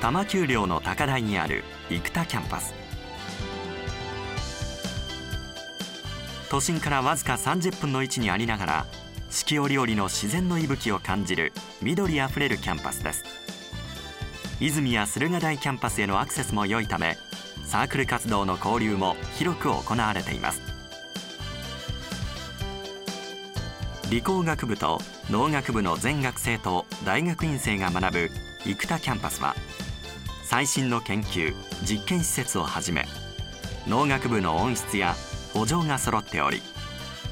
多摩丘陵の高台にある生田キャンパス都心からわずか30分の位置にありながら四季折々の自然の息吹を感じる緑あふれるキャンパスです。泉や駿河台キャンパスへのアクセスも良いためサークル活動の交流も広く行われています。理工学部と農学部の全学生と大学院生が学ぶ生田キャンパスは最新の研究実験施設をはじめ農学部の温室や補助が揃っており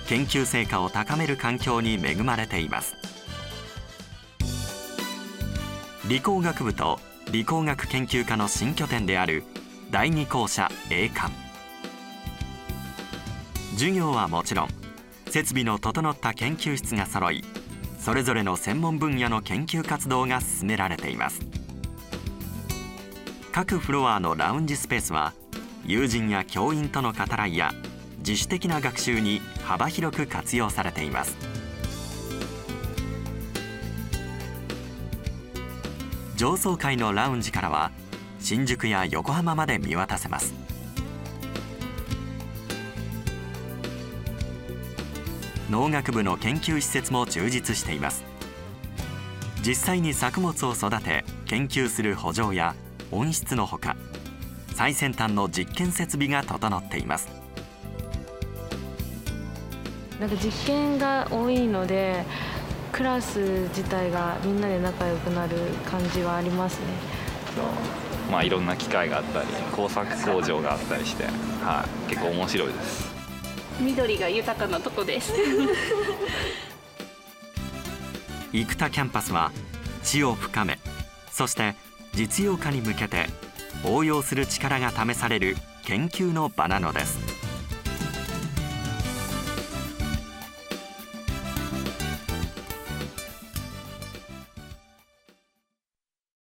研究成果を高める環境に恵まれています。理工学部と理工学研究科の新拠点である第二校舎 A 館授業はもちろん設備の整った研究室が揃いそれぞれの専門分野の研究活動が進められています。各フロアのラウンジスペースは友人や教員との語らいや自主的な学習に幅広く活用されています。上層階のラウンジからは新宿や横浜まで見渡せます。農学部の研究施設も充実しています。実際に作物を育て研究する補助や温室のほか最先端の実験設備が整っています。なんか実験が多いのでクラス自体がみんなで仲良くなる感じはありますね。まあ、いろんな機械があったり工作工場があったりして、はい、結構面白いです緑が豊かなとこです 生田キャンパスは知を深めそして実用化に向けて応用する力が試される研究の場なのです。